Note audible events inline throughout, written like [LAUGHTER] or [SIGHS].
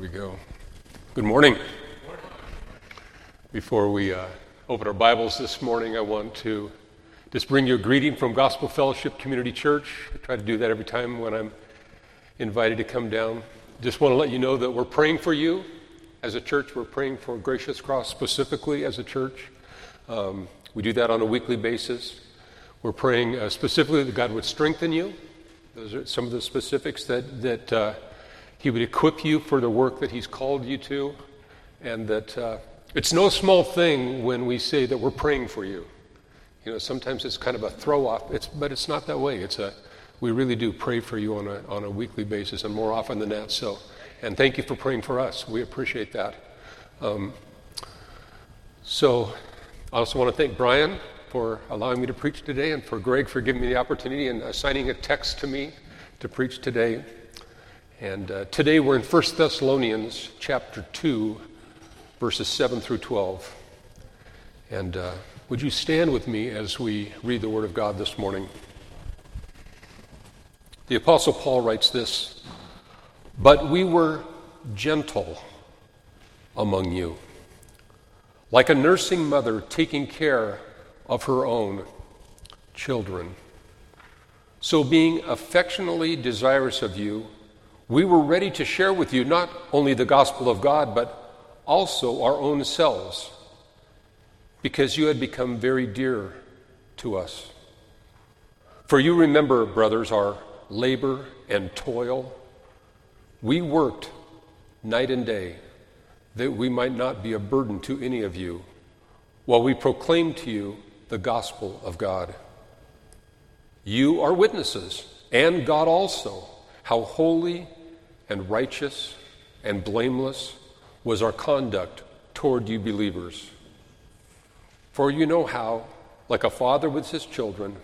we go. Good morning. Before we uh, open our Bibles this morning, I want to just bring you a greeting from Gospel Fellowship Community Church. I try to do that every time when I'm invited to come down. Just want to let you know that we're praying for you as a church. We're praying for Gracious Cross specifically as a church. Um, we do that on a weekly basis. We're praying uh, specifically that God would strengthen you. Those are some of the specifics that, that uh, he would equip you for the work that He's called you to, and that uh, it's no small thing when we say that we're praying for you. You know, sometimes it's kind of a throw off, it's, but it's not that way. It's a, we really do pray for you on a, on a weekly basis, and more often than that. So, and thank you for praying for us. We appreciate that. Um, so, I also want to thank Brian for allowing me to preach today, and for Greg for giving me the opportunity and assigning a text to me to preach today. And uh, today we're in 1 Thessalonians chapter 2, verses 7 through 12. And uh, would you stand with me as we read the Word of God this morning? The Apostle Paul writes this But we were gentle among you, like a nursing mother taking care of her own children. So, being affectionately desirous of you, we were ready to share with you not only the gospel of God, but also our own selves, because you had become very dear to us. For you remember, brothers, our labor and toil. We worked night and day that we might not be a burden to any of you while we proclaimed to you the gospel of God. You are witnesses, and God also, how holy and righteous and blameless was our conduct toward you believers. For you know how, like a father with his children,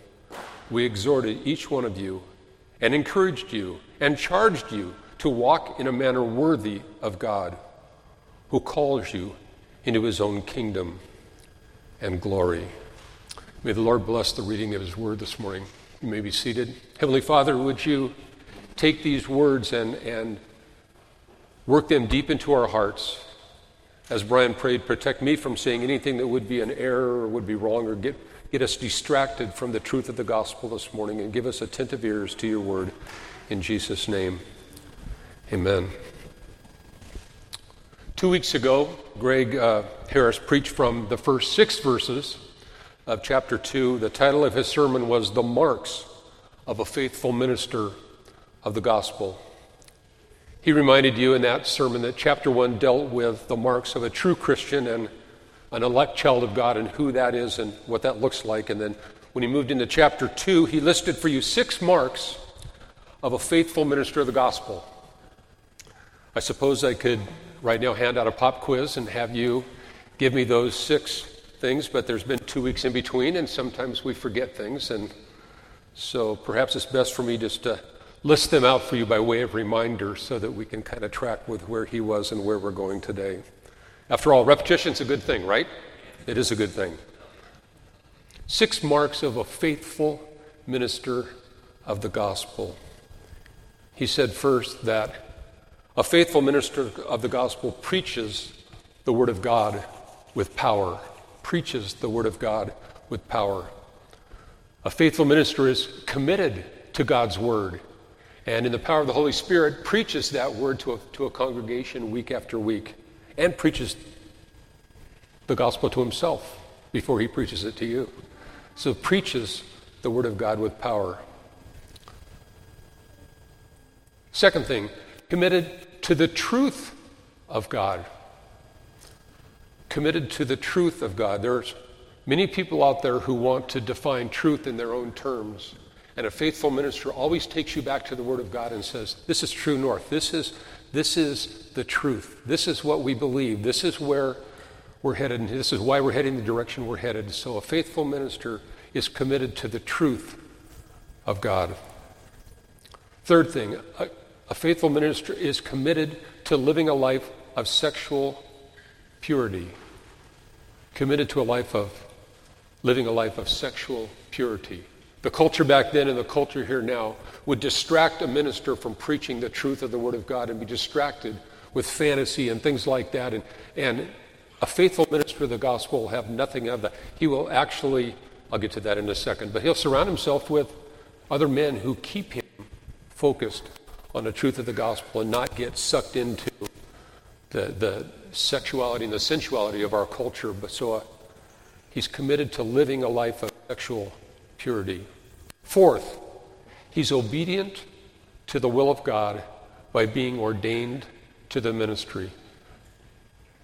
we exhorted each one of you and encouraged you and charged you to walk in a manner worthy of God, who calls you into his own kingdom and glory. May the Lord bless the reading of his word this morning. You may be seated. Heavenly Father, would you take these words and, and work them deep into our hearts. As Brian prayed, protect me from saying anything that would be an error or would be wrong or get, get us distracted from the truth of the gospel this morning and give us attentive ears to your word. In Jesus' name, amen. Two weeks ago, Greg uh, Harris preached from the first six verses of chapter 2. The title of his sermon was The Marks of a Faithful Minister of the Gospel. He reminded you in that sermon that chapter 1 dealt with the marks of a true Christian and an elect child of God and who that is and what that looks like. And then when he moved into chapter 2, he listed for you six marks of a faithful minister of the gospel. I suppose I could right now hand out a pop quiz and have you give me those six things, but there's been two weeks in between, and sometimes we forget things. And so perhaps it's best for me just to list them out for you by way of reminder so that we can kind of track with where he was and where we're going today. After all, repetition's a good thing, right? It is a good thing. Six marks of a faithful minister of the gospel. He said first that a faithful minister of the gospel preaches the word of God with power, preaches the word of God with power. A faithful minister is committed to God's word and in the power of the Holy Spirit, preaches that word to a, to a congregation week after week and preaches the gospel to himself before he preaches it to you. So preaches the word of God with power. Second thing, committed to the truth of God. Committed to the truth of God. There's many people out there who want to define truth in their own terms. And a faithful minister always takes you back to the Word of God and says, This is true north. This is, this is the truth. This is what we believe. This is where we're headed. And this is why we're heading the direction we're headed. So a faithful minister is committed to the truth of God. Third thing, a, a faithful minister is committed to living a life of sexual purity. Committed to a life of living a life of sexual purity. The culture back then and the culture here now would distract a minister from preaching the truth of the Word of God and be distracted with fantasy and things like that. And, and a faithful minister of the gospel will have nothing of that. He will actually, I'll get to that in a second, but he'll surround himself with other men who keep him focused on the truth of the gospel and not get sucked into the, the sexuality and the sensuality of our culture. But so uh, he's committed to living a life of sexual purity. Fourth, he's obedient to the will of God by being ordained to the ministry.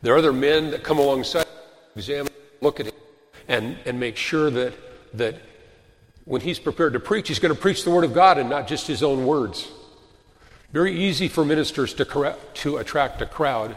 There are other men that come alongside, examine, look at him, and, and make sure that, that when he's prepared to preach, he's going to preach the Word of God and not just his own words. Very easy for ministers to, correct, to attract a crowd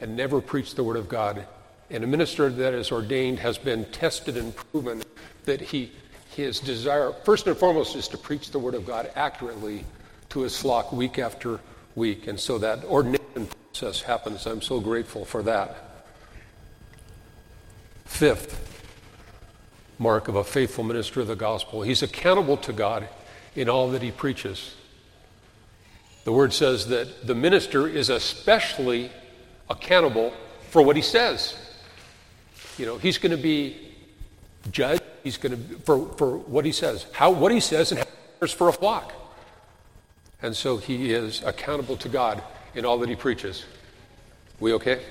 and never preach the Word of God. And a minister that is ordained has been tested and proven that he, his desire, first and foremost, is to preach the Word of God accurately to his flock week after week. And so that ordination process happens. I'm so grateful for that. Fifth mark of a faithful minister of the gospel he's accountable to God in all that he preaches. The word says that the minister is especially accountable for what he says. You know, he's going to be judged. He's going to for, for what he says, how what he says, and how he cares for a flock. And so he is accountable to God in all that he preaches. We okay?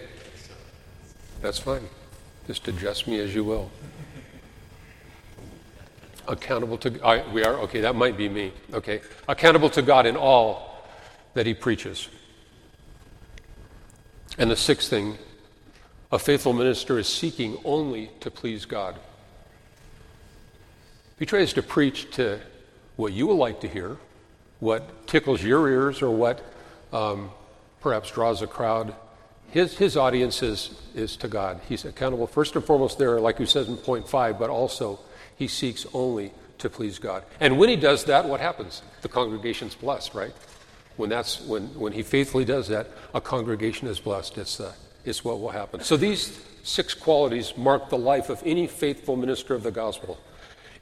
That's fine. Just adjust me as you will. Accountable to I, we are okay. That might be me. Okay, accountable to God in all that he preaches. And the sixth thing, a faithful minister is seeking only to please God. He tries to preach to what you will like to hear, what tickles your ears, or what um, perhaps draws a crowd. His, his audience is, is to God. He's accountable first and foremost there, like he says in point five, but also he seeks only to please God. And when he does that, what happens? The congregation's blessed, right? When, that's, when, when he faithfully does that, a congregation is blessed. It's, uh, it's what will happen. So these six qualities mark the life of any faithful minister of the gospel.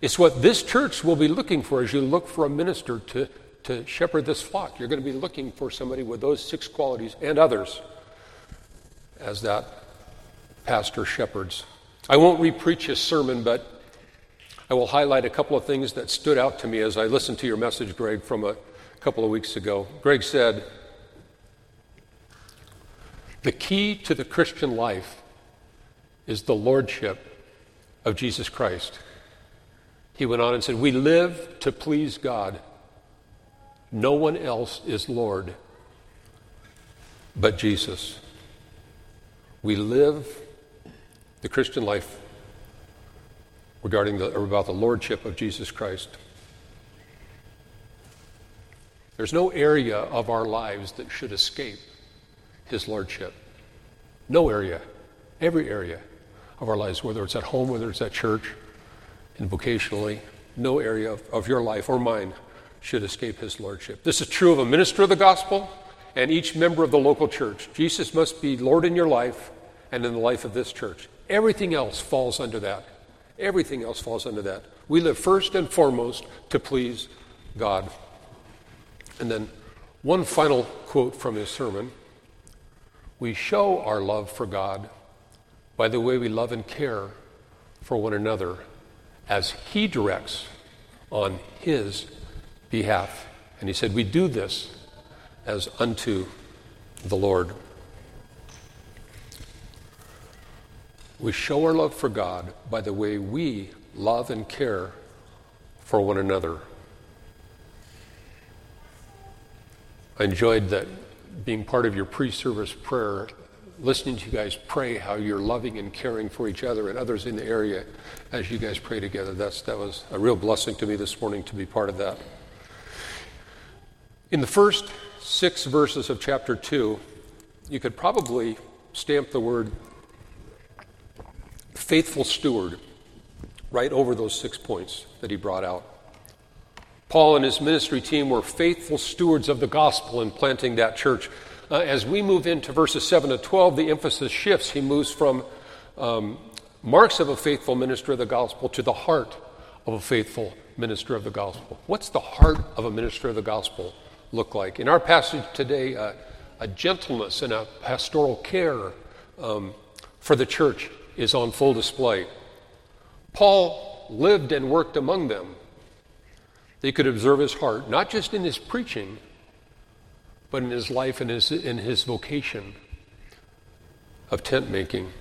It's what this church will be looking for as you look for a minister to, to shepherd this flock. You're going to be looking for somebody with those six qualities and others as that pastor shepherds. I won't repreach his sermon, but I will highlight a couple of things that stood out to me as I listened to your message, Greg, from a couple of weeks ago. Greg said, The key to the Christian life is the lordship of Jesus Christ. He went on and said, We live to please God. No one else is Lord but Jesus. We live the Christian life regarding the, about the lordship of Jesus Christ. There's no area of our lives that should escape His Lordship. No area. Every area of our lives, whether it's at home, whether it's at church, and vocationally, no area of, of your life or mine should escape His Lordship. This is true of a minister of the gospel and each member of the local church. Jesus must be Lord in your life and in the life of this church. Everything else falls under that. Everything else falls under that. We live first and foremost to please God. And then one final quote from his sermon We show our love for God by the way we love and care for one another as he directs on his behalf. And he said, We do this as unto the Lord. We show our love for God by the way we love and care for one another. I enjoyed that being part of your pre service prayer, listening to you guys pray how you're loving and caring for each other and others in the area as you guys pray together. That's, that was a real blessing to me this morning to be part of that. In the first six verses of chapter 2, you could probably stamp the word faithful steward right over those six points that he brought out. Paul and his ministry team were faithful stewards of the gospel in planting that church. Uh, as we move into verses 7 to 12, the emphasis shifts. He moves from um, marks of a faithful minister of the gospel to the heart of a faithful minister of the gospel. What's the heart of a minister of the gospel look like? In our passage today, uh, a gentleness and a pastoral care um, for the church is on full display. Paul lived and worked among them. They could observe his heart, not just in his preaching, but in his life and his, in his vocation of tent making.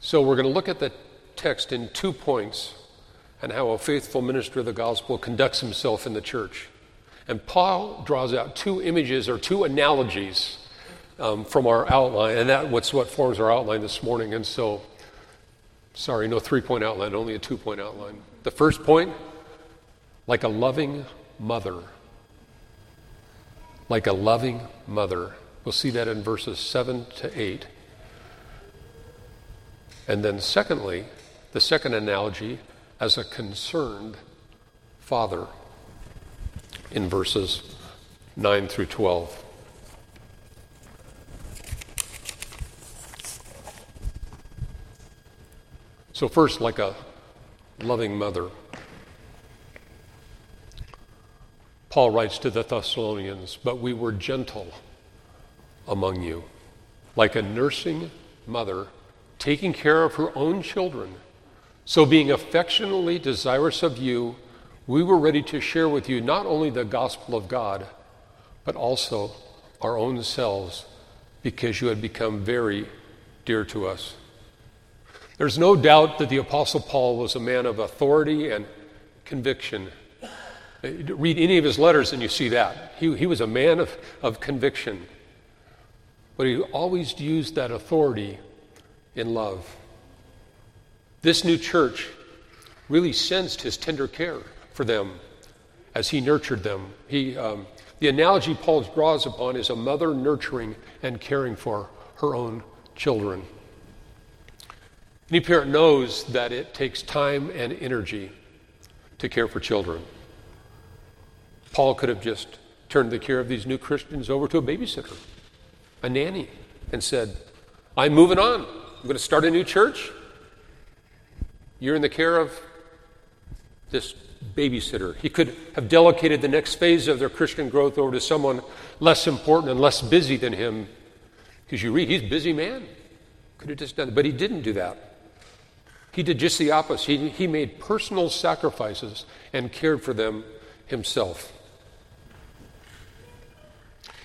So we're going to look at the text in two points and how a faithful minister of the gospel conducts himself in the church. And Paul draws out two images or two analogies um, from our outline, and that what's what forms our outline this morning. And so, sorry, no three point outline, only a two point outline. The first point, like a loving mother. Like a loving mother. We'll see that in verses 7 to 8. And then, secondly, the second analogy, as a concerned father in verses 9 through 12. So, first, like a loving mother, Paul writes to the Thessalonians, But we were gentle among you, like a nursing mother taking care of her own children. So, being affectionately desirous of you, we were ready to share with you not only the gospel of God, but also our own selves, because you had become very dear to us. There's no doubt that the Apostle Paul was a man of authority and conviction. Read any of his letters and you see that. He, he was a man of, of conviction. But he always used that authority in love. This new church really sensed his tender care for them as he nurtured them. He, um, the analogy Paul draws upon is a mother nurturing and caring for her own children. Any parent knows that it takes time and energy to care for children. Paul could have just turned the care of these new Christians over to a babysitter, a nanny, and said, I'm moving on. I'm going to start a new church. You're in the care of this babysitter. He could have delegated the next phase of their Christian growth over to someone less important and less busy than him. Because you read, he's a busy man. Could have just done it, but he didn't do that. He did just the opposite. He, he made personal sacrifices and cared for them himself.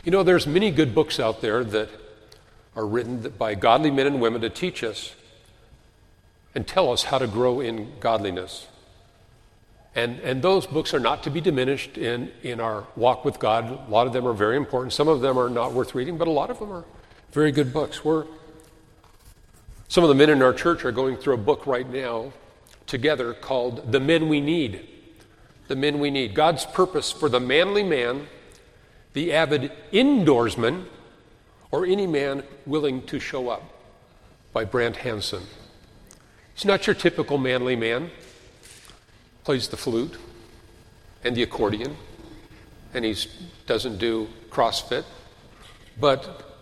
You know, there's many good books out there that are written by godly men and women to teach us and tell us how to grow in godliness. And, and those books are not to be diminished in, in our walk with God. A lot of them are very important. Some of them are not worth reading, but a lot of them are very good books. We're, some of the men in our church are going through a book right now together called The Men We Need. The Men We Need. God's purpose for the manly man, the avid indoorsman, or any man willing to show up by Brant Hansen. He's not your typical manly man. Plays the flute and the accordion, and he doesn't do CrossFit. But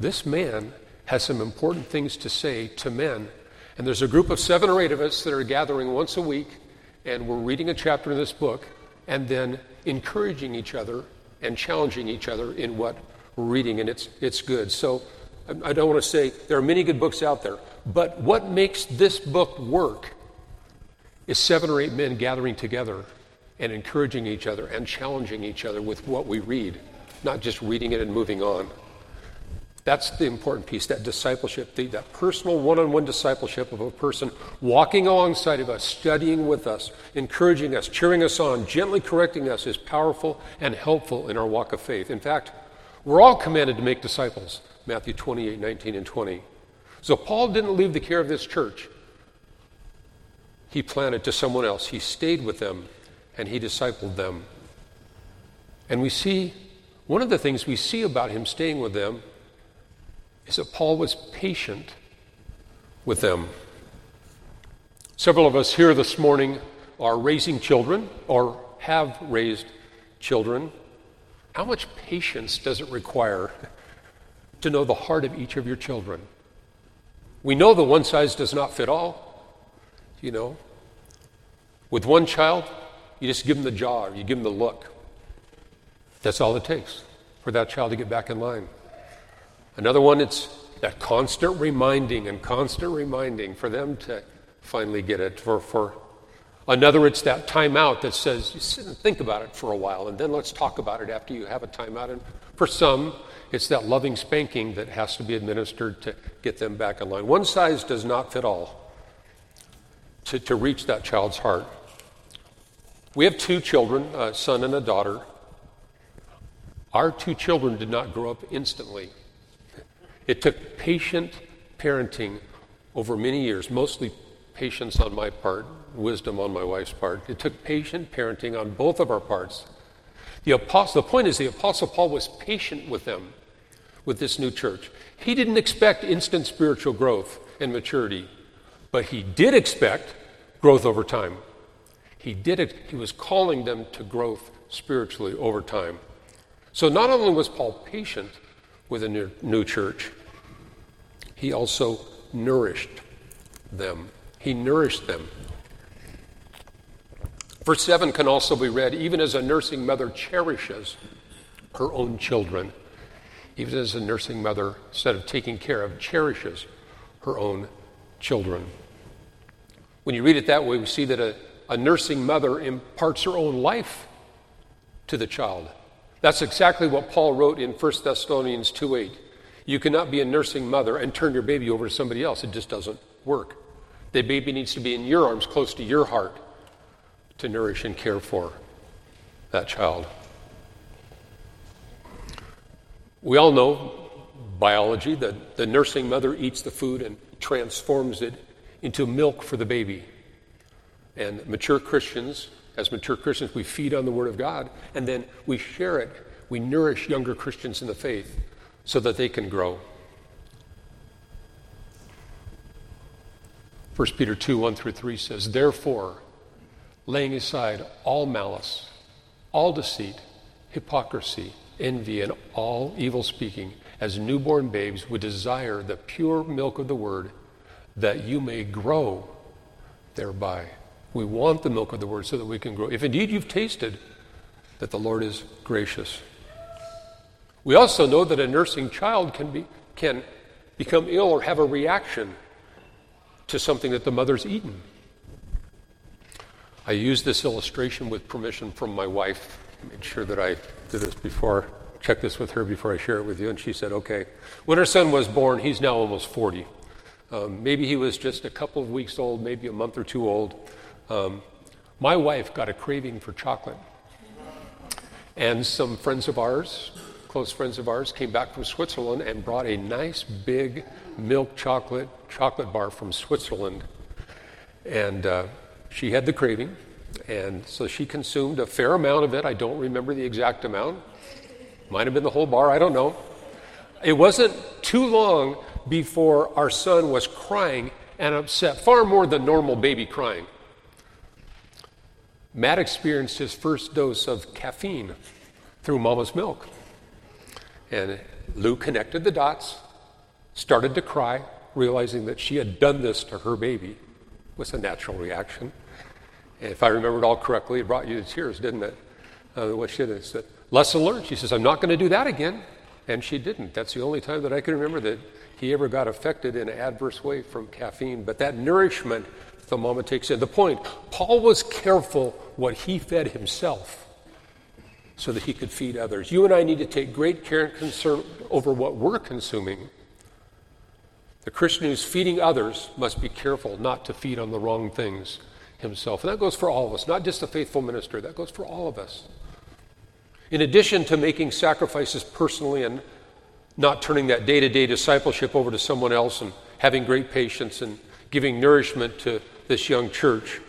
this man has some important things to say to men. And there's a group of seven or eight of us that are gathering once a week, and we're reading a chapter in this book, and then encouraging each other and challenging each other in what we're reading, and it's, it's good. So I don't want to say there are many good books out there, but what makes this book work is seven or eight men gathering together and encouraging each other and challenging each other with what we read, not just reading it and moving on. That's the important piece, that discipleship, the, that personal one on one discipleship of a person walking alongside of us, studying with us, encouraging us, cheering us on, gently correcting us is powerful and helpful in our walk of faith. In fact, we're all commanded to make disciples, Matthew 28 19 and 20. So Paul didn't leave the care of this church, he planted to someone else. He stayed with them and he discipled them. And we see one of the things we see about him staying with them is that Paul was patient with them. Several of us here this morning are raising children or have raised children. How much patience does it require to know the heart of each of your children? We know the one size does not fit all, you know. With one child, you just give them the jaw, you give them the look. That's all it takes. for that child to get back in line. Another one, it's that constant reminding and constant reminding for them to finally get it. For, for another, it's that timeout that says, you sit and think about it for a while, and then let's talk about it after you have a timeout. And for some, it's that loving spanking that has to be administered to get them back in line. One size does not fit all to, to reach that child's heart. We have two children, a son and a daughter. Our two children did not grow up instantly. It took patient parenting over many years, mostly patience on my part, wisdom on my wife's part. It took patient parenting on both of our parts. The, apostle, the point is, the Apostle Paul was patient with them, with this new church. He didn't expect instant spiritual growth and maturity, but he did expect growth over time. He did it, he was calling them to growth spiritually over time. So not only was Paul patient with a new, church, he also nourished them. He nourished them. Verse 7 can also be read even as a nursing mother cherishes her own children, even as a nursing mother, instead of taking care of, cherishes her own children. When you read it that way, we see that a, a nursing mother imparts her own life to the child. That's exactly what Paul wrote in 1 Thessalonians 2 8. You cannot be a nursing mother and turn your baby over to somebody else. It just doesn't work. The baby needs to be in your arms, close to your heart, to nourish and care for that child. We all know biology that the nursing mother eats the food and transforms it into milk for the baby. And mature Christians, as mature Christians, we feed on the Word of God and then we share it. We nourish younger Christians in the faith so that they can grow. 1 Peter 2 1 through 3 says, Therefore, laying aside all malice, all deceit, hypocrisy, envy, and all evil speaking, as newborn babes would desire the pure milk of the word, that you may grow thereby. We want the milk of the word so that we can grow. If indeed you've tasted that the Lord is gracious. We also know that a nursing child can, be, can become ill or have a reaction to something that the mother's eaten. I used this illustration with permission from my wife. I made sure that I did this before, check this with her before I share it with you, and she said, okay. When her son was born, he's now almost 40. Um, maybe he was just a couple of weeks old, maybe a month or two old. Um, my wife got a craving for chocolate. And some friends of ours close friends of ours came back from Switzerland and brought a nice big milk chocolate chocolate bar from Switzerland. And uh, she had the craving, and so she consumed a fair amount of it. I don't remember the exact amount. Might have been the whole bar, I don't know. It wasn't too long before our son was crying and upset, far more than normal baby crying. Matt experienced his first dose of caffeine through mama's milk. And Lou connected the dots, started to cry, realizing that she had done this to her baby. Was a natural reaction. And if I remember it all correctly, it brought you to tears, didn't it? Uh, what she did said, lesson learned. She says, I'm not going to do that again. And she didn't. That's the only time that I can remember that he ever got affected in an adverse way from caffeine. But that nourishment the mama takes in. The point, Paul was careful what he fed himself so that he could feed others. You and I need to take great care and concern over what we're consuming. The Christian who's feeding others must be careful not to feed on the wrong things himself. And that goes for all of us, not just the faithful minister, that goes for all of us. In addition to making sacrifices personally and not turning that day to day discipleship over to someone else and having great patience and giving nourishment to this young church,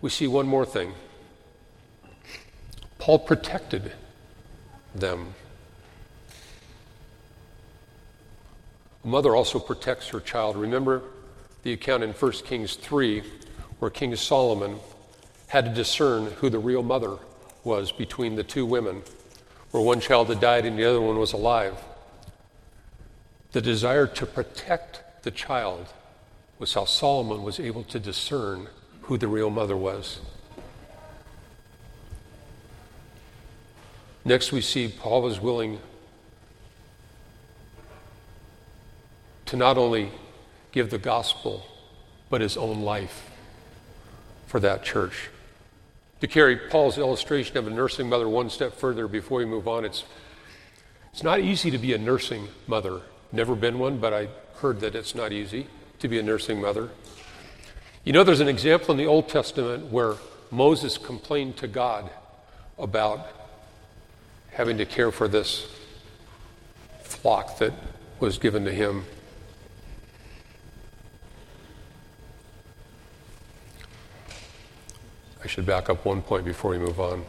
we see one more thing. Paul protected them. A mother also protects her child. Remember the account in 1 Kings 3 where King Solomon had to discern who the real mother was between the two women, where one child had died and the other one was alive. The desire to protect the child was how Solomon was able to discern who the real mother was. Next, we see Paul was willing to not only give the gospel, but his own life for that church. To carry Paul's illustration of a nursing mother one step further before we move on, it's, it's not easy to be a nursing mother. Never been one, but I heard that it's not easy to be a nursing mother. You know, there's an example in the Old Testament where Moses complained to God about having to care for this flock that was given to him. I should back up one point before we move on.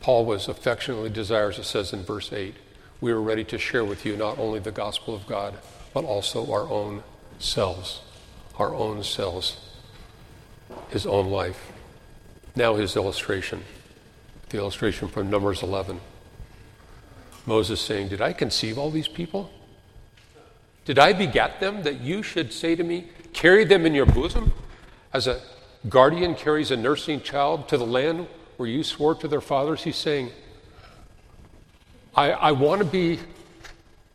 Paul was affectionately desirous, it says in verse 8, we were ready to share with you not only the gospel of God, but also our own selves, our own selves, his own life. Now, his illustration, the illustration from Numbers 11. Moses saying, Did I conceive all these people? Did I beget them that you should say to me, Carry them in your bosom as a guardian carries a nursing child to the land where you swore to their fathers, he's saying, I, I want to be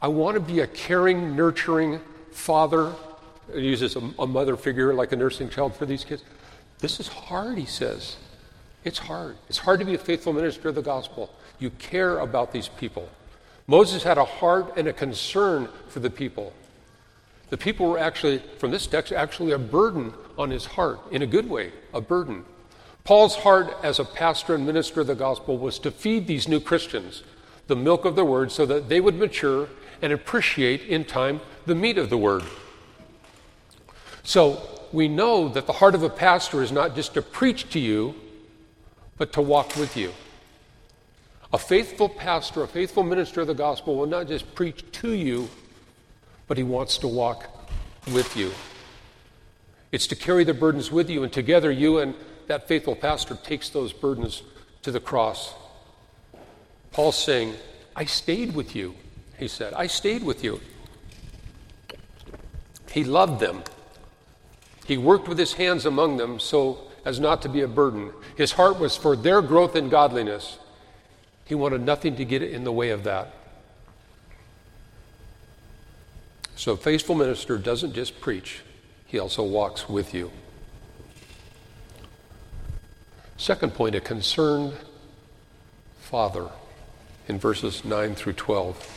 I want to be a caring, nurturing father. He uses a, a mother figure like a nursing child for these kids. This is hard, he says. It's hard. It's hard to be a faithful minister of the gospel. You care about these people. Moses had a heart and a concern for the people. The people were actually, from this text, actually a burden on his heart, in a good way, a burden. Paul's heart as a pastor and minister of the gospel was to feed these new Christians the milk of the word so that they would mature and appreciate in time the meat of the word. So we know that the heart of a pastor is not just to preach to you, but to walk with you. A faithful pastor, a faithful minister of the gospel will not just preach to you, but he wants to walk with you. It's to carry the burdens with you, and together you and that faithful pastor takes those burdens to the cross. Paul's saying, I stayed with you, he said. I stayed with you. He loved them. He worked with his hands among them so as not to be a burden. His heart was for their growth in godliness. He wanted nothing to get in the way of that. So, a faithful minister doesn't just preach, he also walks with you. Second point a concerned father in verses 9 through 12.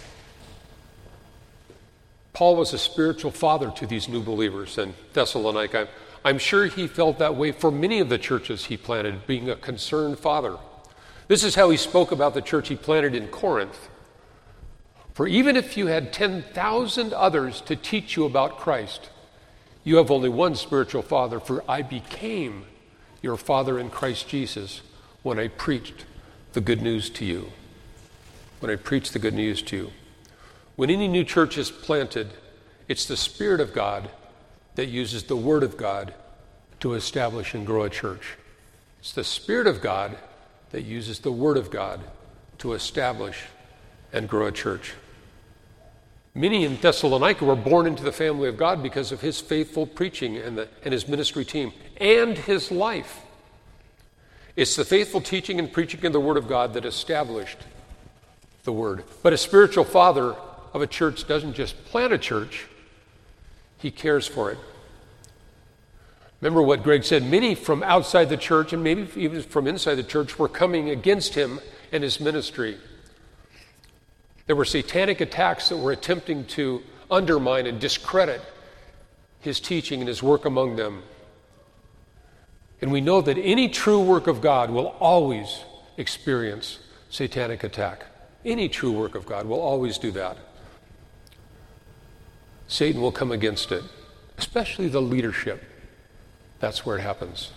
Paul was a spiritual father to these new believers in Thessalonica. I'm sure he felt that way for many of the churches he planted, being a concerned father. This is how he spoke about the church he planted in Corinth. For even if you had 10,000 others to teach you about Christ, you have only one spiritual father, for I became your father in Christ Jesus when I preached the good news to you. When I preached the good news to you. When any new church is planted, it's the Spirit of God that uses the Word of God to establish and grow a church. It's the Spirit of God that uses the Word of God to establish and grow a church. Many in Thessalonica were born into the family of God because of his faithful preaching and, the, and his ministry team and his life. It's the faithful teaching and preaching of the Word of God that established the Word. But a spiritual father of a church doesn't just plant a church, he cares for it. Remember what Greg said many from outside the church and maybe even from inside the church were coming against him and his ministry. There were satanic attacks that were attempting to undermine and discredit his teaching and his work among them. And we know that any true work of God will always experience satanic attack. Any true work of God will always do that. Satan will come against it, especially the leadership. That's where it happens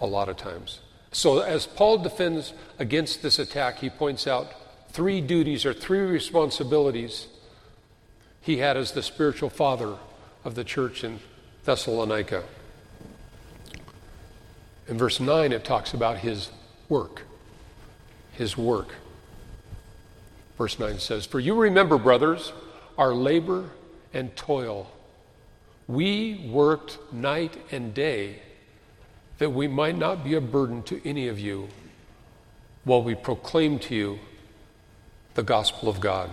a lot of times. So, as Paul defends against this attack, he points out three duties or three responsibilities he had as the spiritual father of the church in Thessalonica. In verse 9, it talks about his work. His work. Verse 9 says, For you remember, brothers, our labor and toil. We worked night and day that we might not be a burden to any of you while we proclaim to you the gospel of God.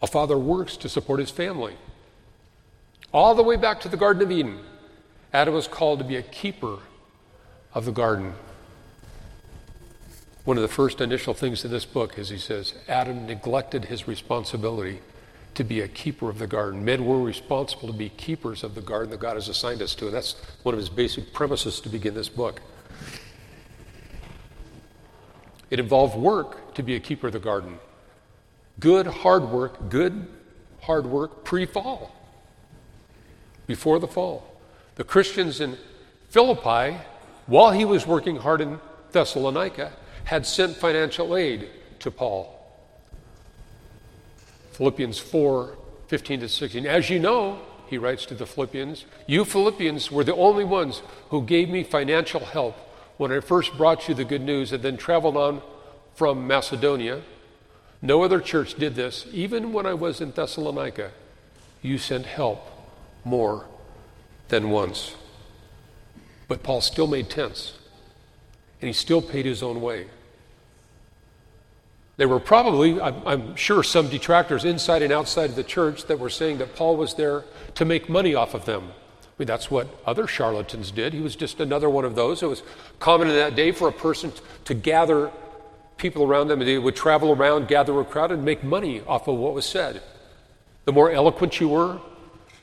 A father works to support his family. All the way back to the Garden of Eden, Adam was called to be a keeper of the garden. One of the first initial things in this book is he says Adam neglected his responsibility to be a keeper of the garden. Men were responsible to be keepers of the garden that God has assigned us to. And that's one of his basic premises to begin this book. It involved work to be a keeper of the garden. Good, hard work, good, hard work pre fall, before the fall. The Christians in Philippi, while he was working hard in Thessalonica, had sent financial aid to Paul. Philippians 4 15 to 16. As you know, he writes to the Philippians, you Philippians were the only ones who gave me financial help when I first brought you the good news and then traveled on from Macedonia. No other church did this. Even when I was in Thessalonica, you sent help more than once. But Paul still made tents, and he still paid his own way. There were probably, I'm, sure, some detractors inside and outside of the church that were saying that Paul was there to make money off of them. I mean, that's what other charlatans did. He was just another one of those. It was common in that day for a person to gather people around them. They would travel around, gather a crowd, and make money off of what was said. The more eloquent you were,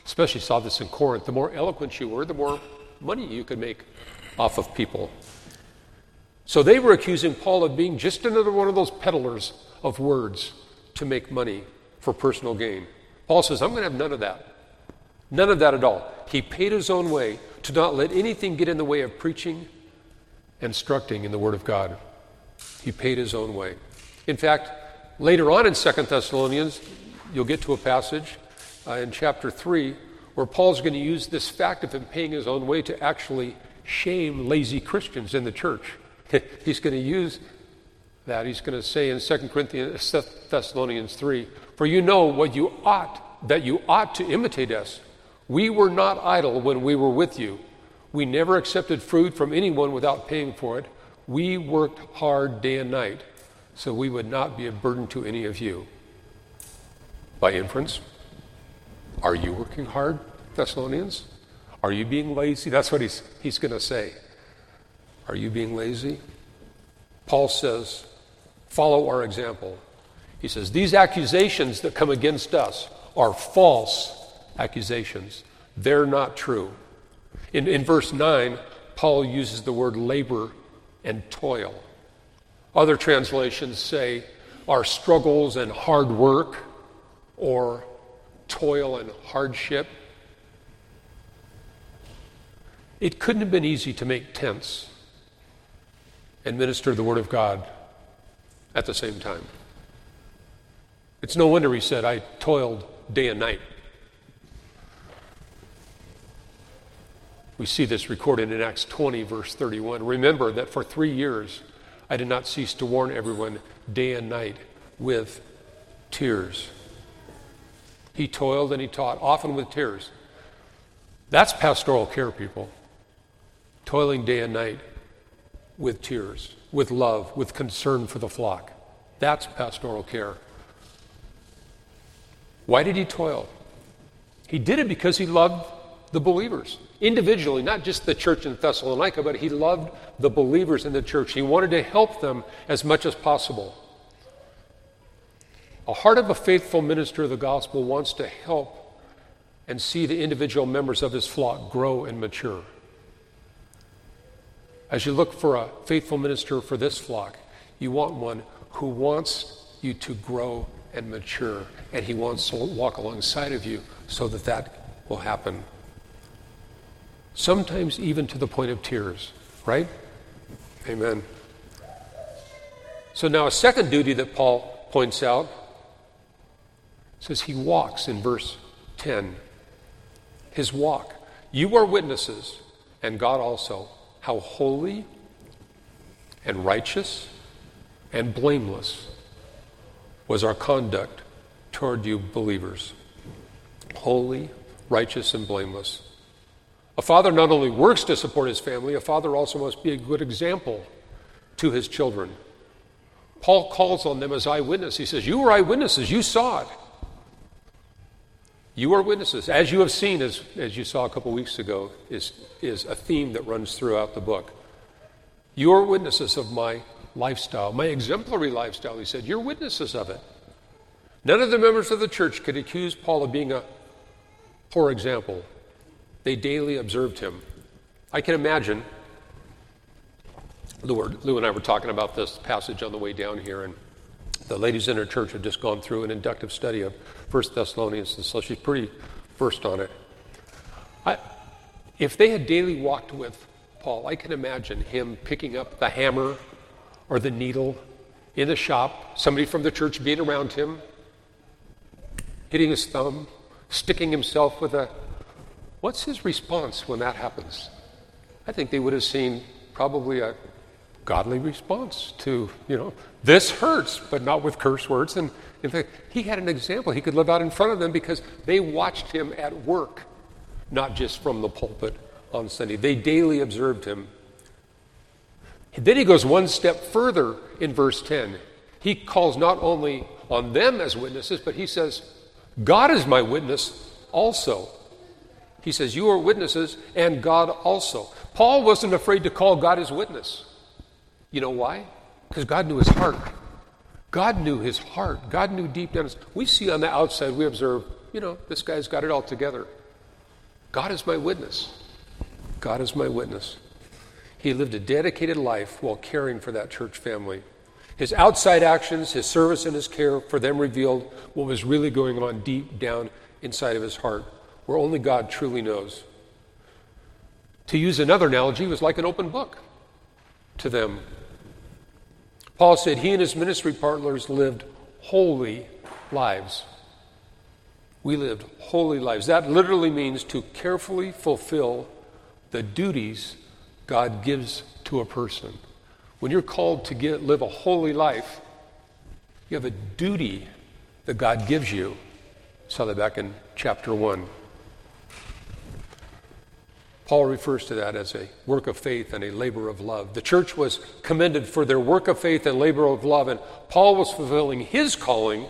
especially saw this in Corinth, the more eloquent you were, the more money you could make off of people. So they were accusing Paul of being just another one of those peddlers of words to make money for personal gain. Paul says, I'm going to have none of that. None of that at all. He paid his own way to not let anything get in the way of preaching, and instructing in the Word of God. He paid his own way. In fact, later on in Second Thessalonians, you'll get to a passage uh, in chapter 3 where Paul's going to use this fact of him paying his own way to actually shame lazy Christians in the church. [LAUGHS] he's going to use that. He's going to say in 2 Corinthians, Thessalonians 3, For you know what you ought, that you ought to imitate us. We were not idle when we were with you. We never accepted food from anyone without paying for it. We worked hard day and night so we would not be a burden to any of you. By inference, are you working hard, Thessalonians? Are you being lazy? That's what he's, he's going to say. Are you being lazy? Paul says, follow our example. He says, These accusations that come against us are false accusations. They're not true. In, in verse 9, Paul uses the word labor and toil. Other translations say our struggles and hard work or toil and hardship. It couldn't have been easy to make tents and minister the Word of God at the same time. It's no wonder he said, I toiled day and night. We see this recorded in Acts 20, verse 31. Remember that for three years I did not cease to warn everyone day and night with tears. He toiled and he taught, often with tears. That's pastoral care, people. Toiling day and night with tears, with love, with concern for the flock. That's pastoral care. Why did he toil? He did it because he loved the believers individually, not just the church in Thessalonica, but he loved the believers in the church. He wanted to help them as much as possible. A heart of a faithful minister of the gospel wants to help and see the individual members of his flock grow and mature. As you look for a faithful minister for this flock, you want one who wants you to grow and mature, and he wants to walk alongside of you so that that will happen. Sometimes even to the point of tears, right? Amen. So now a second duty that Paul points out says he walks in verse 10. His walk. You are witnesses, and God also how holy and righteous and blameless was our conduct toward you believers. Holy, righteous, and blameless. A father not only works to support his family, a father also must be a good example to his children. Paul calls on them as eyewitnesses. He says, You were eyewitnesses, you saw it. You are witnesses. As you have seen, as, as you saw a couple weeks ago, is, is a theme that runs throughout the book. You are witnesses of my lifestyle, my exemplary lifestyle, he said. You're witnesses of it. None of the members of the church could accuse Paul of being a poor example. They daily observed him. I can imagine, Lou, Lou and I were talking about this passage on the way down here, and the ladies in her church have just gone through an inductive study of First Thessalonians, and so she's pretty versed on it. I, if they had daily walked with Paul, I can imagine him picking up the hammer or the needle in the shop, somebody from the church being around him, hitting his thumb, sticking himself with a. What's his response when that happens? I think they would have seen probably a godly response to, you know, this hurts, but not with curse words. And in fact, he had an example he could live out in front of them because they watched him at work, not just from the pulpit on Sunday. They daily observed him. Then he goes one step further in verse 10. He calls not only on them as witnesses, but he says, God is my witness also. He says, You are witnesses, and God also. Paul wasn't afraid to call God his witness. You know why? Because God knew his heart. God knew his heart. God knew deep down. We see on the outside, we observe, you know, this guy's got it all together. God is my witness. God is my witness. He lived a dedicated life while caring for that church family. His outside actions, his service, and his care for them revealed what was really going on deep down inside of his heart, where only God truly knows. To use another analogy, it was like an open book to them Paul said he and his ministry partners lived holy lives. We lived holy lives. That literally means to carefully fulfill the duties God gives to a person. When you're called to get, live a holy life, you have a duty that God gives you. saw that back in chapter 1. Paul refers to that as a work of faith and a labor of love. The church was commended for their work of faith and labor of love, and Paul was fulfilling his calling,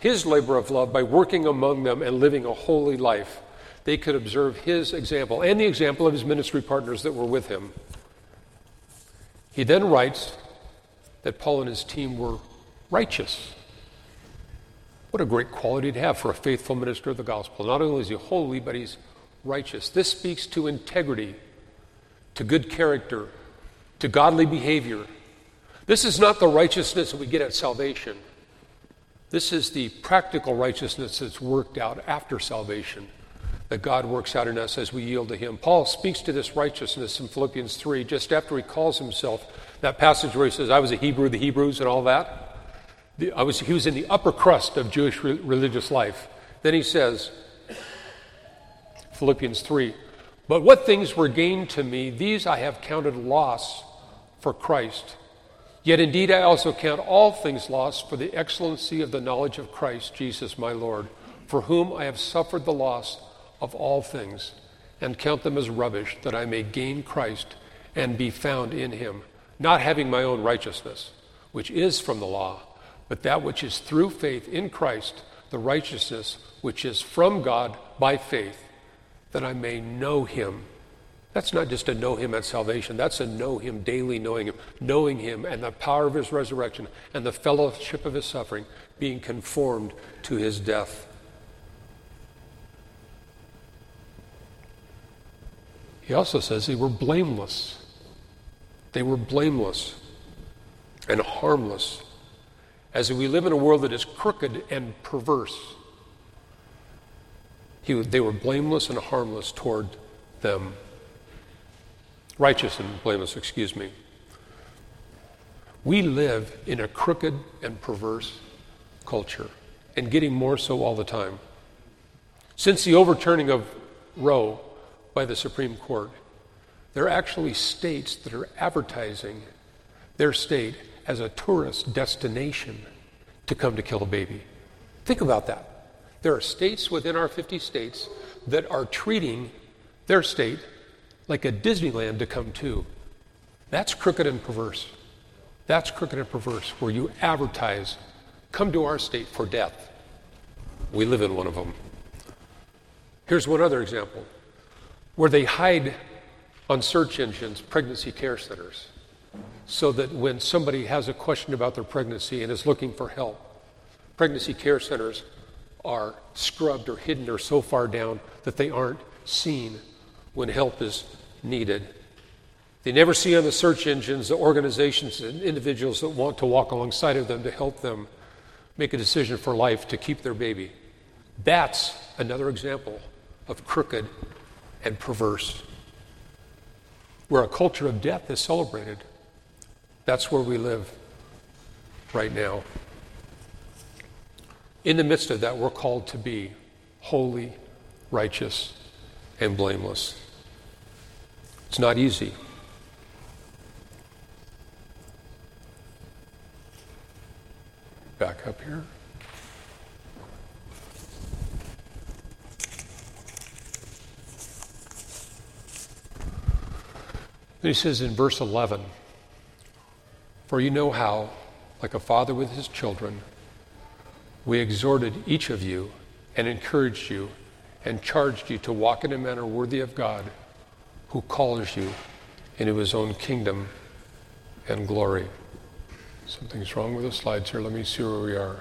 his labor of love, by working among them and living a holy life. They could observe his example and the example of his ministry partners that were with him. He then writes that Paul and his team were righteous. What a great quality to have for a faithful minister of the gospel. Not only is he holy, but he's righteous. This speaks to integrity, to good character, to godly behavior. This is not the righteousness that we get at salvation. This is the practical righteousness that's worked out after salvation, that God works out in us as we yield to Him. Paul speaks to this righteousness in Philippians 3, just after he calls himself that passage where he says, I was a Hebrew, of the Hebrews, and all that. I was, he was in the upper crust of Jewish religious life. Then he says, Philippians 3. But what things were gained to me, these I have counted loss for Christ. Yet indeed I also count all things lost for the excellency of the knowledge of Christ Jesus my Lord, for whom I have suffered the loss of all things, and count them as rubbish, that I may gain Christ and be found in him, not having my own righteousness, which is from the law, but that which is through faith in Christ, the righteousness which is from God by faith that I may know him. That's not just to know him at salvation, that's to know him daily, knowing him, knowing him and the power of his resurrection and the fellowship of his suffering, being conformed to his death. He also says they were blameless. They were blameless and harmless. As we live in a world that is crooked and perverse, he, they were blameless and harmless toward them. Righteous and blameless, excuse me. We live in a crooked and perverse culture, and getting more so all the time. Since the overturning of Roe by the Supreme Court, there are actually states that are advertising their state as a tourist destination to come to kill a baby. Think about that. There are states within our 50 states that are treating their state like a Disneyland to come to. That's crooked and perverse. That's crooked and perverse, where you advertise, come to our state for death. We live in one of them. Here's one other example where they hide on search engines pregnancy care centers so that when somebody has a question about their pregnancy and is looking for help, pregnancy care centers are scrubbed or hidden or so far down that they aren't seen when help is needed. They never see on the search engines the organizations and individuals that want to walk alongside of them to help them make a decision for life to keep their baby. That's another example of crooked and perverse. Where a culture of death is celebrated, that's where we live right now. In the midst of that, we're called to be holy, righteous, and blameless. It's not easy. Back up here. Then he says in verse 11, For you know how, like a father with his children, we exhorted each of you and encouraged you and charged you to walk in a manner worthy of God who calls you into his own kingdom and glory. Something's wrong with the slides here. Let me see where we are.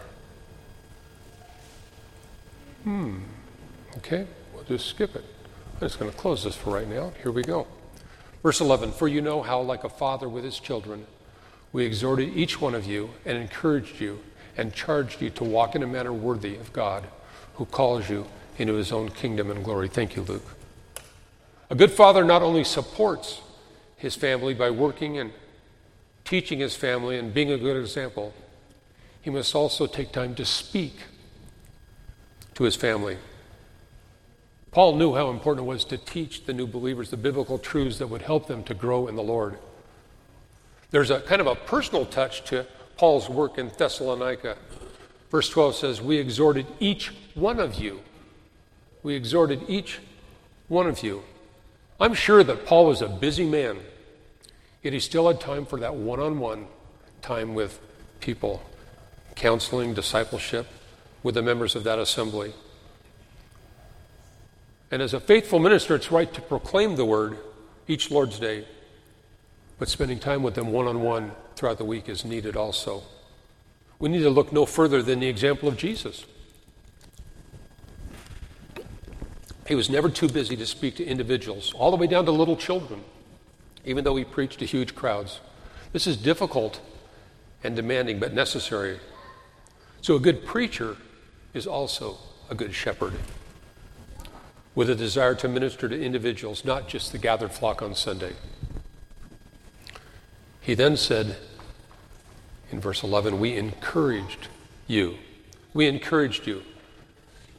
Hmm. Okay, we'll just skip it. I'm just going to close this for right now. Here we go. Verse 11 For you know how, like a father with his children, we exhorted each one of you and encouraged you and charged you to walk in a manner worthy of God, who calls you into his own kingdom and glory. Thank you, Luke. A good father not only supports his family by working and teaching his family and being a good example, he must also take time to speak to his family. Paul knew how important it was to teach the new believers the biblical truths that would help them to grow in the Lord. There's a kind of a personal touch to Paul's work in Thessalonica. Verse 12 says, We exhorted each one of you. We exhorted each one of you. I'm sure that Paul was a busy man, yet he still had time for that one on one time with people, counseling, discipleship with the members of that assembly. And as a faithful minister, it's right to proclaim the word each Lord's Day, but spending time with them one on one throughout the week is needed also. We need to look no further than the example of Jesus. He was never too busy to speak to individuals, all the way down to little children, even though he preached to huge crowds. This is difficult and demanding, but necessary. So, a good preacher is also a good shepherd with a desire to minister to individuals, not just the gathered flock on Sunday. He then said in verse 11, We encouraged you. We encouraged you.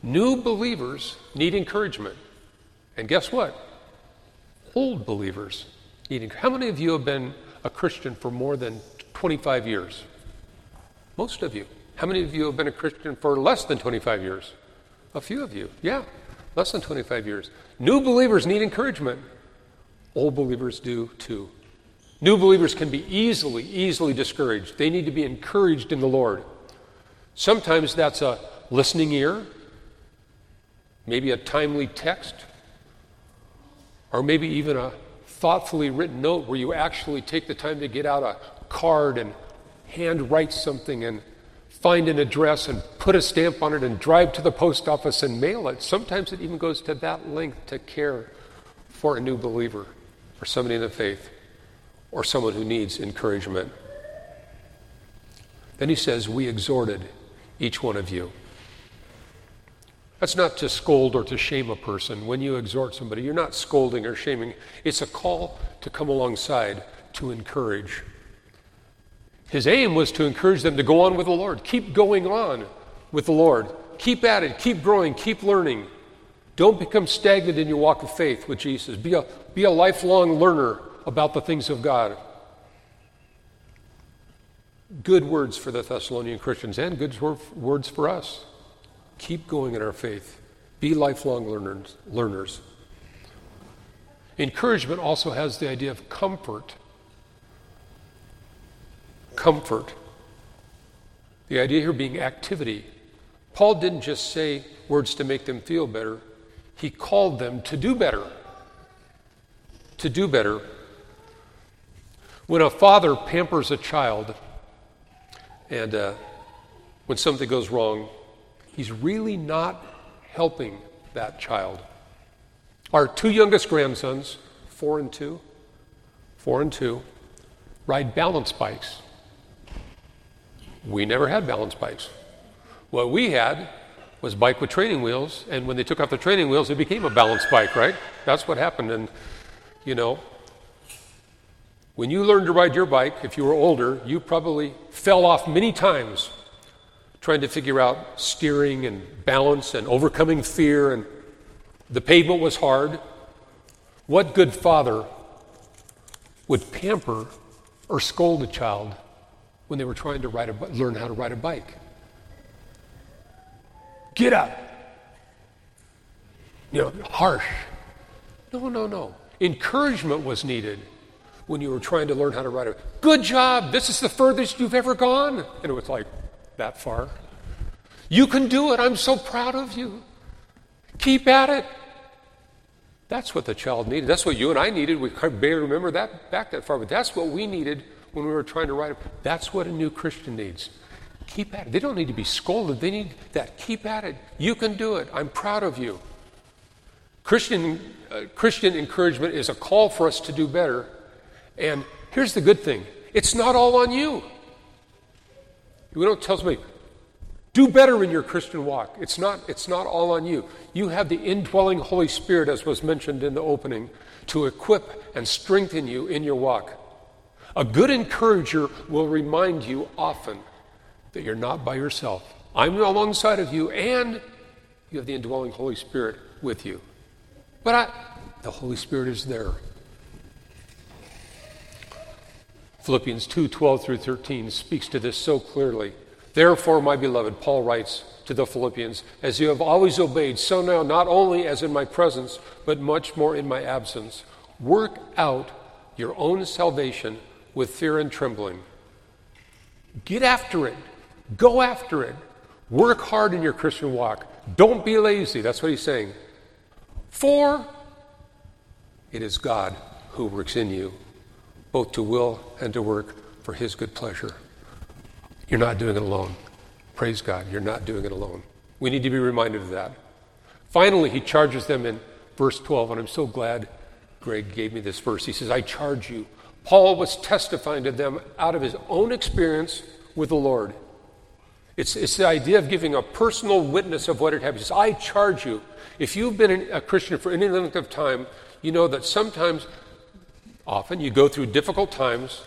New believers need encouragement. And guess what? Old believers need encouragement. How many of you have been a Christian for more than 25 years? Most of you. How many of you have been a Christian for less than 25 years? A few of you. Yeah, less than 25 years. New believers need encouragement. Old believers do too. New believers can be easily, easily discouraged. They need to be encouraged in the Lord. Sometimes that's a listening ear, maybe a timely text, or maybe even a thoughtfully written note where you actually take the time to get out a card and hand write something and find an address and put a stamp on it and drive to the post office and mail it. Sometimes it even goes to that length to care for a new believer or somebody in the faith or someone who needs encouragement. Then he says, We exhorted each one of you. That's not to scold or to shame a person. When you exhort somebody, you're not scolding or shaming. It's a call to come alongside to encourage. His aim was to encourage them to go on with the Lord. Keep going on with the Lord. Keep at it. Keep growing. Keep learning. Don't become stagnant in your walk of faith with Jesus. Be a, be a lifelong learner about the things of God. Good words for the Thessalonian Christians and good words for us. Keep going in our faith. Be lifelong learners. learners. Encouragement also has the idea of comfort. Comfort. The idea here being activity. Paul didn't just say words to make them feel better, he called them to do better. To do better. When a father pampers a child and uh, when something goes wrong, he's really not helping that child. Our two youngest grandsons, four and two, four and two, ride balance bikes. We never had balance bikes. What we had was bike with training wheels, and when they took off the training wheels, it became a balance bike, right? That's what happened. And, you know, when you learned to ride your bike, if you were older, you probably fell off many times trying to figure out steering and balance and overcoming fear, and the pavement was hard. What good father would pamper or scold a child when they were trying to ride a, learn how to ride a bike? Get up. You know, harsh. No, no, no. Encouragement was needed when you were trying to learn how to ride a good job this is the furthest you've ever gone. And it was like that far. You can do it i'm so proud of you. Keep at it. That's what the child needed. That's what you and i needed. We barely remember that back that far but that's what we needed when we were trying to write it that's what a new christian needs. Keep at it. They don't need to be scolded. They need that keep at it. You can do it. I'm proud of you. Christian uh, christian encouragement is a call for us to do better and here's the good thing it's not all on you. We don't tell somebody, do better in your Christian walk. It's not, it's not all on you. You have the indwelling Holy Spirit, as was mentioned in the opening, to equip and strengthen you in your walk. A good encourager will remind you often that you're not by yourself. I'm alongside of you, and you have the indwelling Holy Spirit with you. But I, the Holy Spirit is there. Philippians 2 12 through 13 speaks to this so clearly. Therefore, my beloved, Paul writes to the Philippians, as you have always obeyed, so now, not only as in my presence, but much more in my absence, work out your own salvation with fear and trembling. Get after it. Go after it. Work hard in your Christian walk. Don't be lazy. That's what he's saying. For it is God who works in you both to will and to work for His good pleasure. You're not doing it alone. Praise God, you're not doing it alone. We need to be reminded of that. Finally, he charges them in verse 12, and I'm so glad Greg gave me this verse. He says, I charge you. Paul was testifying to them out of his own experience with the Lord. It's, it's the idea of giving a personal witness of what had happened. He says, I charge you. If you've been a Christian for any length of time, you know that sometimes Often you go through difficult times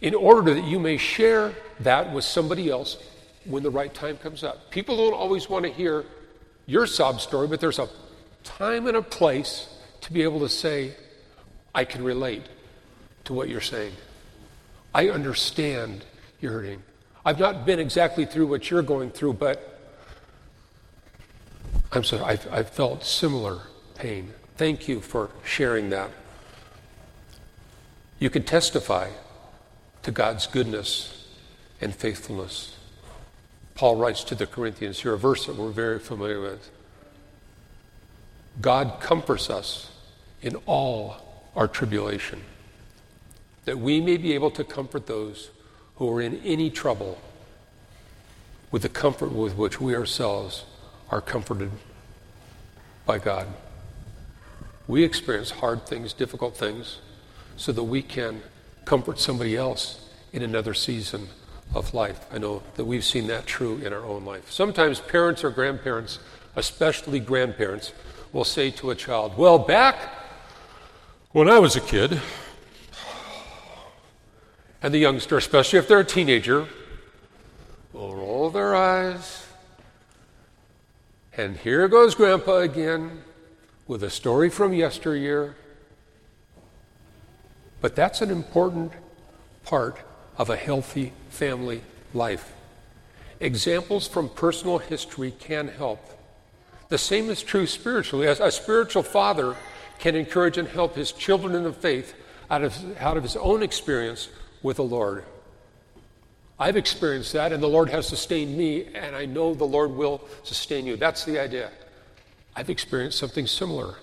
in order that you may share that with somebody else when the right time comes up. People don't always want to hear your sob story, but there's a time and a place to be able to say, I can relate to what you're saying. I understand you're hurting. I've not been exactly through what you're going through, but I'm sorry, I've, I've felt similar pain. Thank you for sharing that. You can testify to God's goodness and faithfulness. Paul writes to the Corinthians here a verse that we're very familiar with. God comforts us in all our tribulation, that we may be able to comfort those who are in any trouble with the comfort with which we ourselves are comforted by God. We experience hard things, difficult things so that we can comfort somebody else in another season of life. I know that we've seen that true in our own life. Sometimes parents or grandparents, especially grandparents, will say to a child, Well, back when I was a kid, and the youngster, especially if they're a teenager, will roll their eyes. And here goes Grandpa again with a story from yesteryear. But that's an important part of a healthy family life. Examples from personal history can help. The same is true spiritually. As a spiritual father can encourage and help his children in the faith out of, out of his own experience with the Lord. I've experienced that, and the Lord has sustained me, and I know the Lord will sustain you. That's the idea. I've experienced something similar.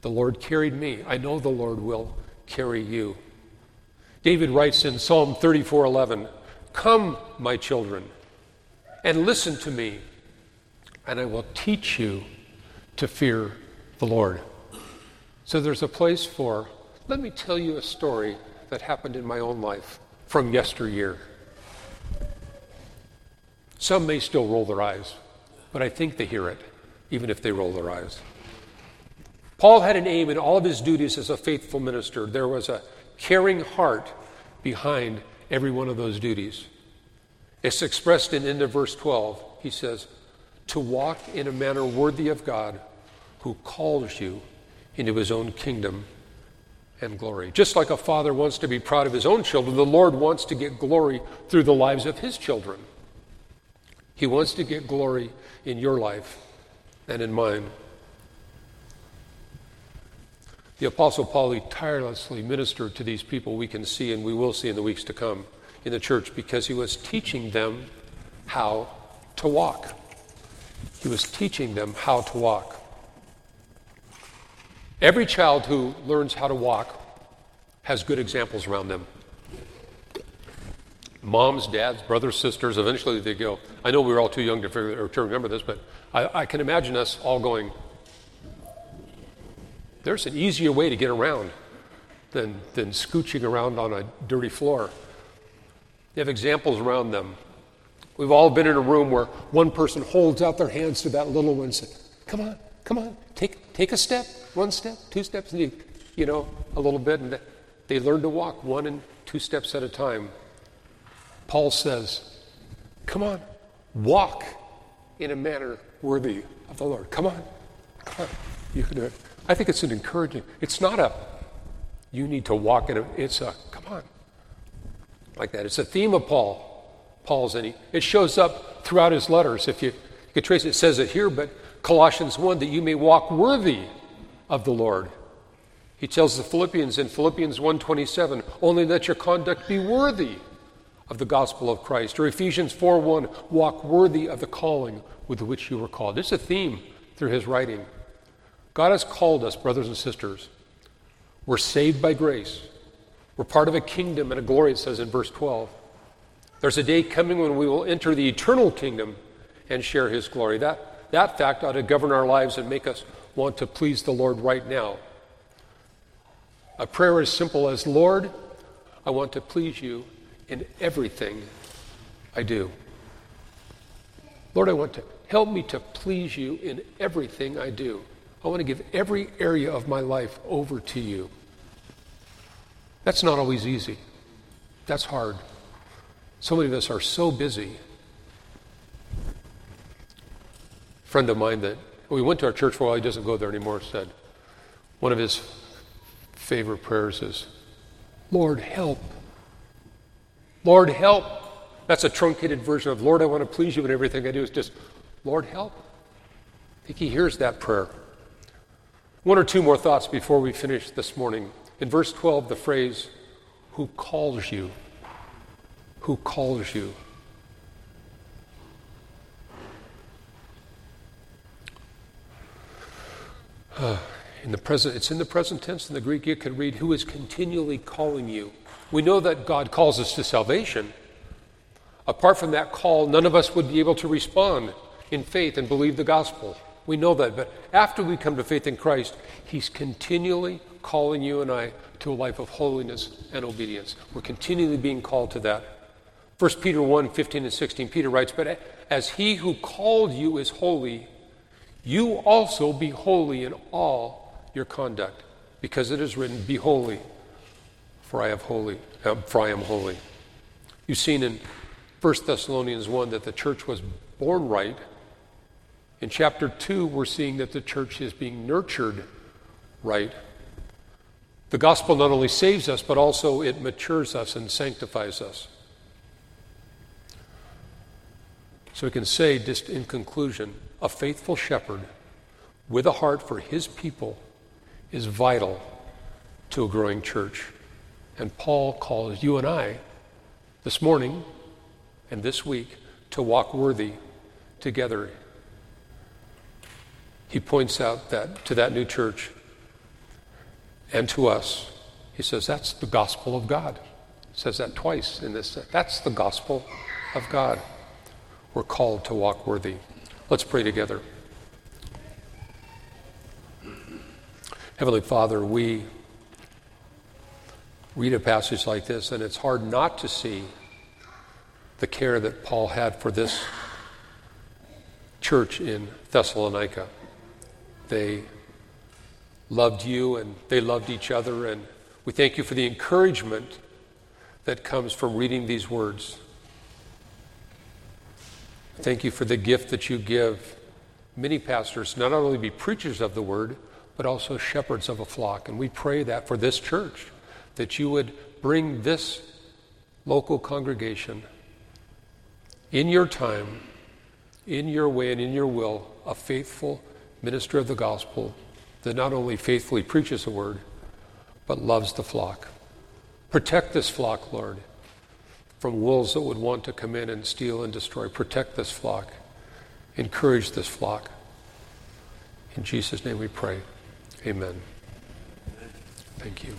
The Lord carried me. I know the Lord will carry you. David writes in Psalm 34:11, "Come, my children, and listen to me, and I will teach you to fear the Lord." So there's a place for, let me tell you a story that happened in my own life from yesteryear. Some may still roll their eyes, but I think they hear it, even if they roll their eyes. Paul had an aim in all of his duties as a faithful minister. There was a caring heart behind every one of those duties. It's expressed in end of verse 12. He says, To walk in a manner worthy of God who calls you into his own kingdom and glory. Just like a father wants to be proud of his own children, the Lord wants to get glory through the lives of his children. He wants to get glory in your life and in mine. The Apostle Paul tirelessly ministered to these people we can see and we will see in the weeks to come in the church because he was teaching them how to walk. He was teaching them how to walk. Every child who learns how to walk has good examples around them. Moms, dads, brothers, sisters, eventually they go. I know we were all too young to, figure, to remember this, but I, I can imagine us all going, there's an easier way to get around than, than scooching around on a dirty floor. They have examples around them. We've all been in a room where one person holds out their hands to that little one and says, Come on, come on, take, take a step, one step, two steps, and you, you know, a little bit. And they learn to walk one and two steps at a time. Paul says, Come on, walk in a manner worthy of the Lord. Come on, come on, you can do it. I think it's an encouraging, it's not a, you need to walk in a, it's a, come on, like that. It's a theme of Paul, Paul's, he, it shows up throughout his letters. If you, you could trace it, it says it here, but Colossians 1, that you may walk worthy of the Lord. He tells the Philippians in Philippians 1:27, only let your conduct be worthy of the gospel of Christ. Or Ephesians 4:1, walk worthy of the calling with which you were called. It's a theme through his writing. God has called us, brothers and sisters. We're saved by grace. We're part of a kingdom and a glory, it says in verse 12. There's a day coming when we will enter the eternal kingdom and share his glory. That, that fact ought to govern our lives and make us want to please the Lord right now. A prayer as simple as Lord, I want to please you in everything I do. Lord, I want to help me to please you in everything I do. I want to give every area of my life over to you. That's not always easy. That's hard. So many of us are so busy. A friend of mine that we went to our church for a while, he doesn't go there anymore, said one of his favorite prayers is, Lord, help. Lord, help. That's a truncated version of, Lord, I want to please you in everything I do. It's just, Lord, help. I think he hears that prayer. One or two more thoughts before we finish this morning. In verse 12, the phrase, who calls you? Who calls you? Uh, [SIGHS] in the present, it's in the present tense in the Greek. You can read, who is continually calling you. We know that God calls us to salvation. Apart from that call, none of us would be able to respond in faith and believe the gospel. We know that. But after we come to faith in Christ, He's continually calling you and I to a life of holiness and obedience. We're continually being called to that. 1 Peter 1 15 and 16, Peter writes, But as He who called you is holy, you also be holy in all your conduct, because it is written, Be holy, for I, have holy, uh, for I am holy. You've seen in 1 Thessalonians 1 that the church was born right in chapter 2, we're seeing that the church is being nurtured right. The gospel not only saves us, but also it matures us and sanctifies us. So we can say, just in conclusion, a faithful shepherd with a heart for his people is vital to a growing church. And Paul calls you and I this morning and this week to walk worthy together he points out that to that new church and to us, he says, that's the gospel of God. He says that twice in this. That's the gospel of God. We're called to walk worthy. Let's pray together. Heavenly Father, we read a passage like this, and it's hard not to see the care that Paul had for this church in Thessalonica. They loved you and they loved each other, and we thank you for the encouragement that comes from reading these words. Thank you for the gift that you give many pastors not only be preachers of the word, but also shepherds of a flock. And we pray that for this church, that you would bring this local congregation in your time, in your way, and in your will, a faithful minister of the gospel that not only faithfully preaches the word, but loves the flock. Protect this flock, Lord, from wolves that would want to come in and steal and destroy. Protect this flock. Encourage this flock. In Jesus' name we pray. Amen. Thank you.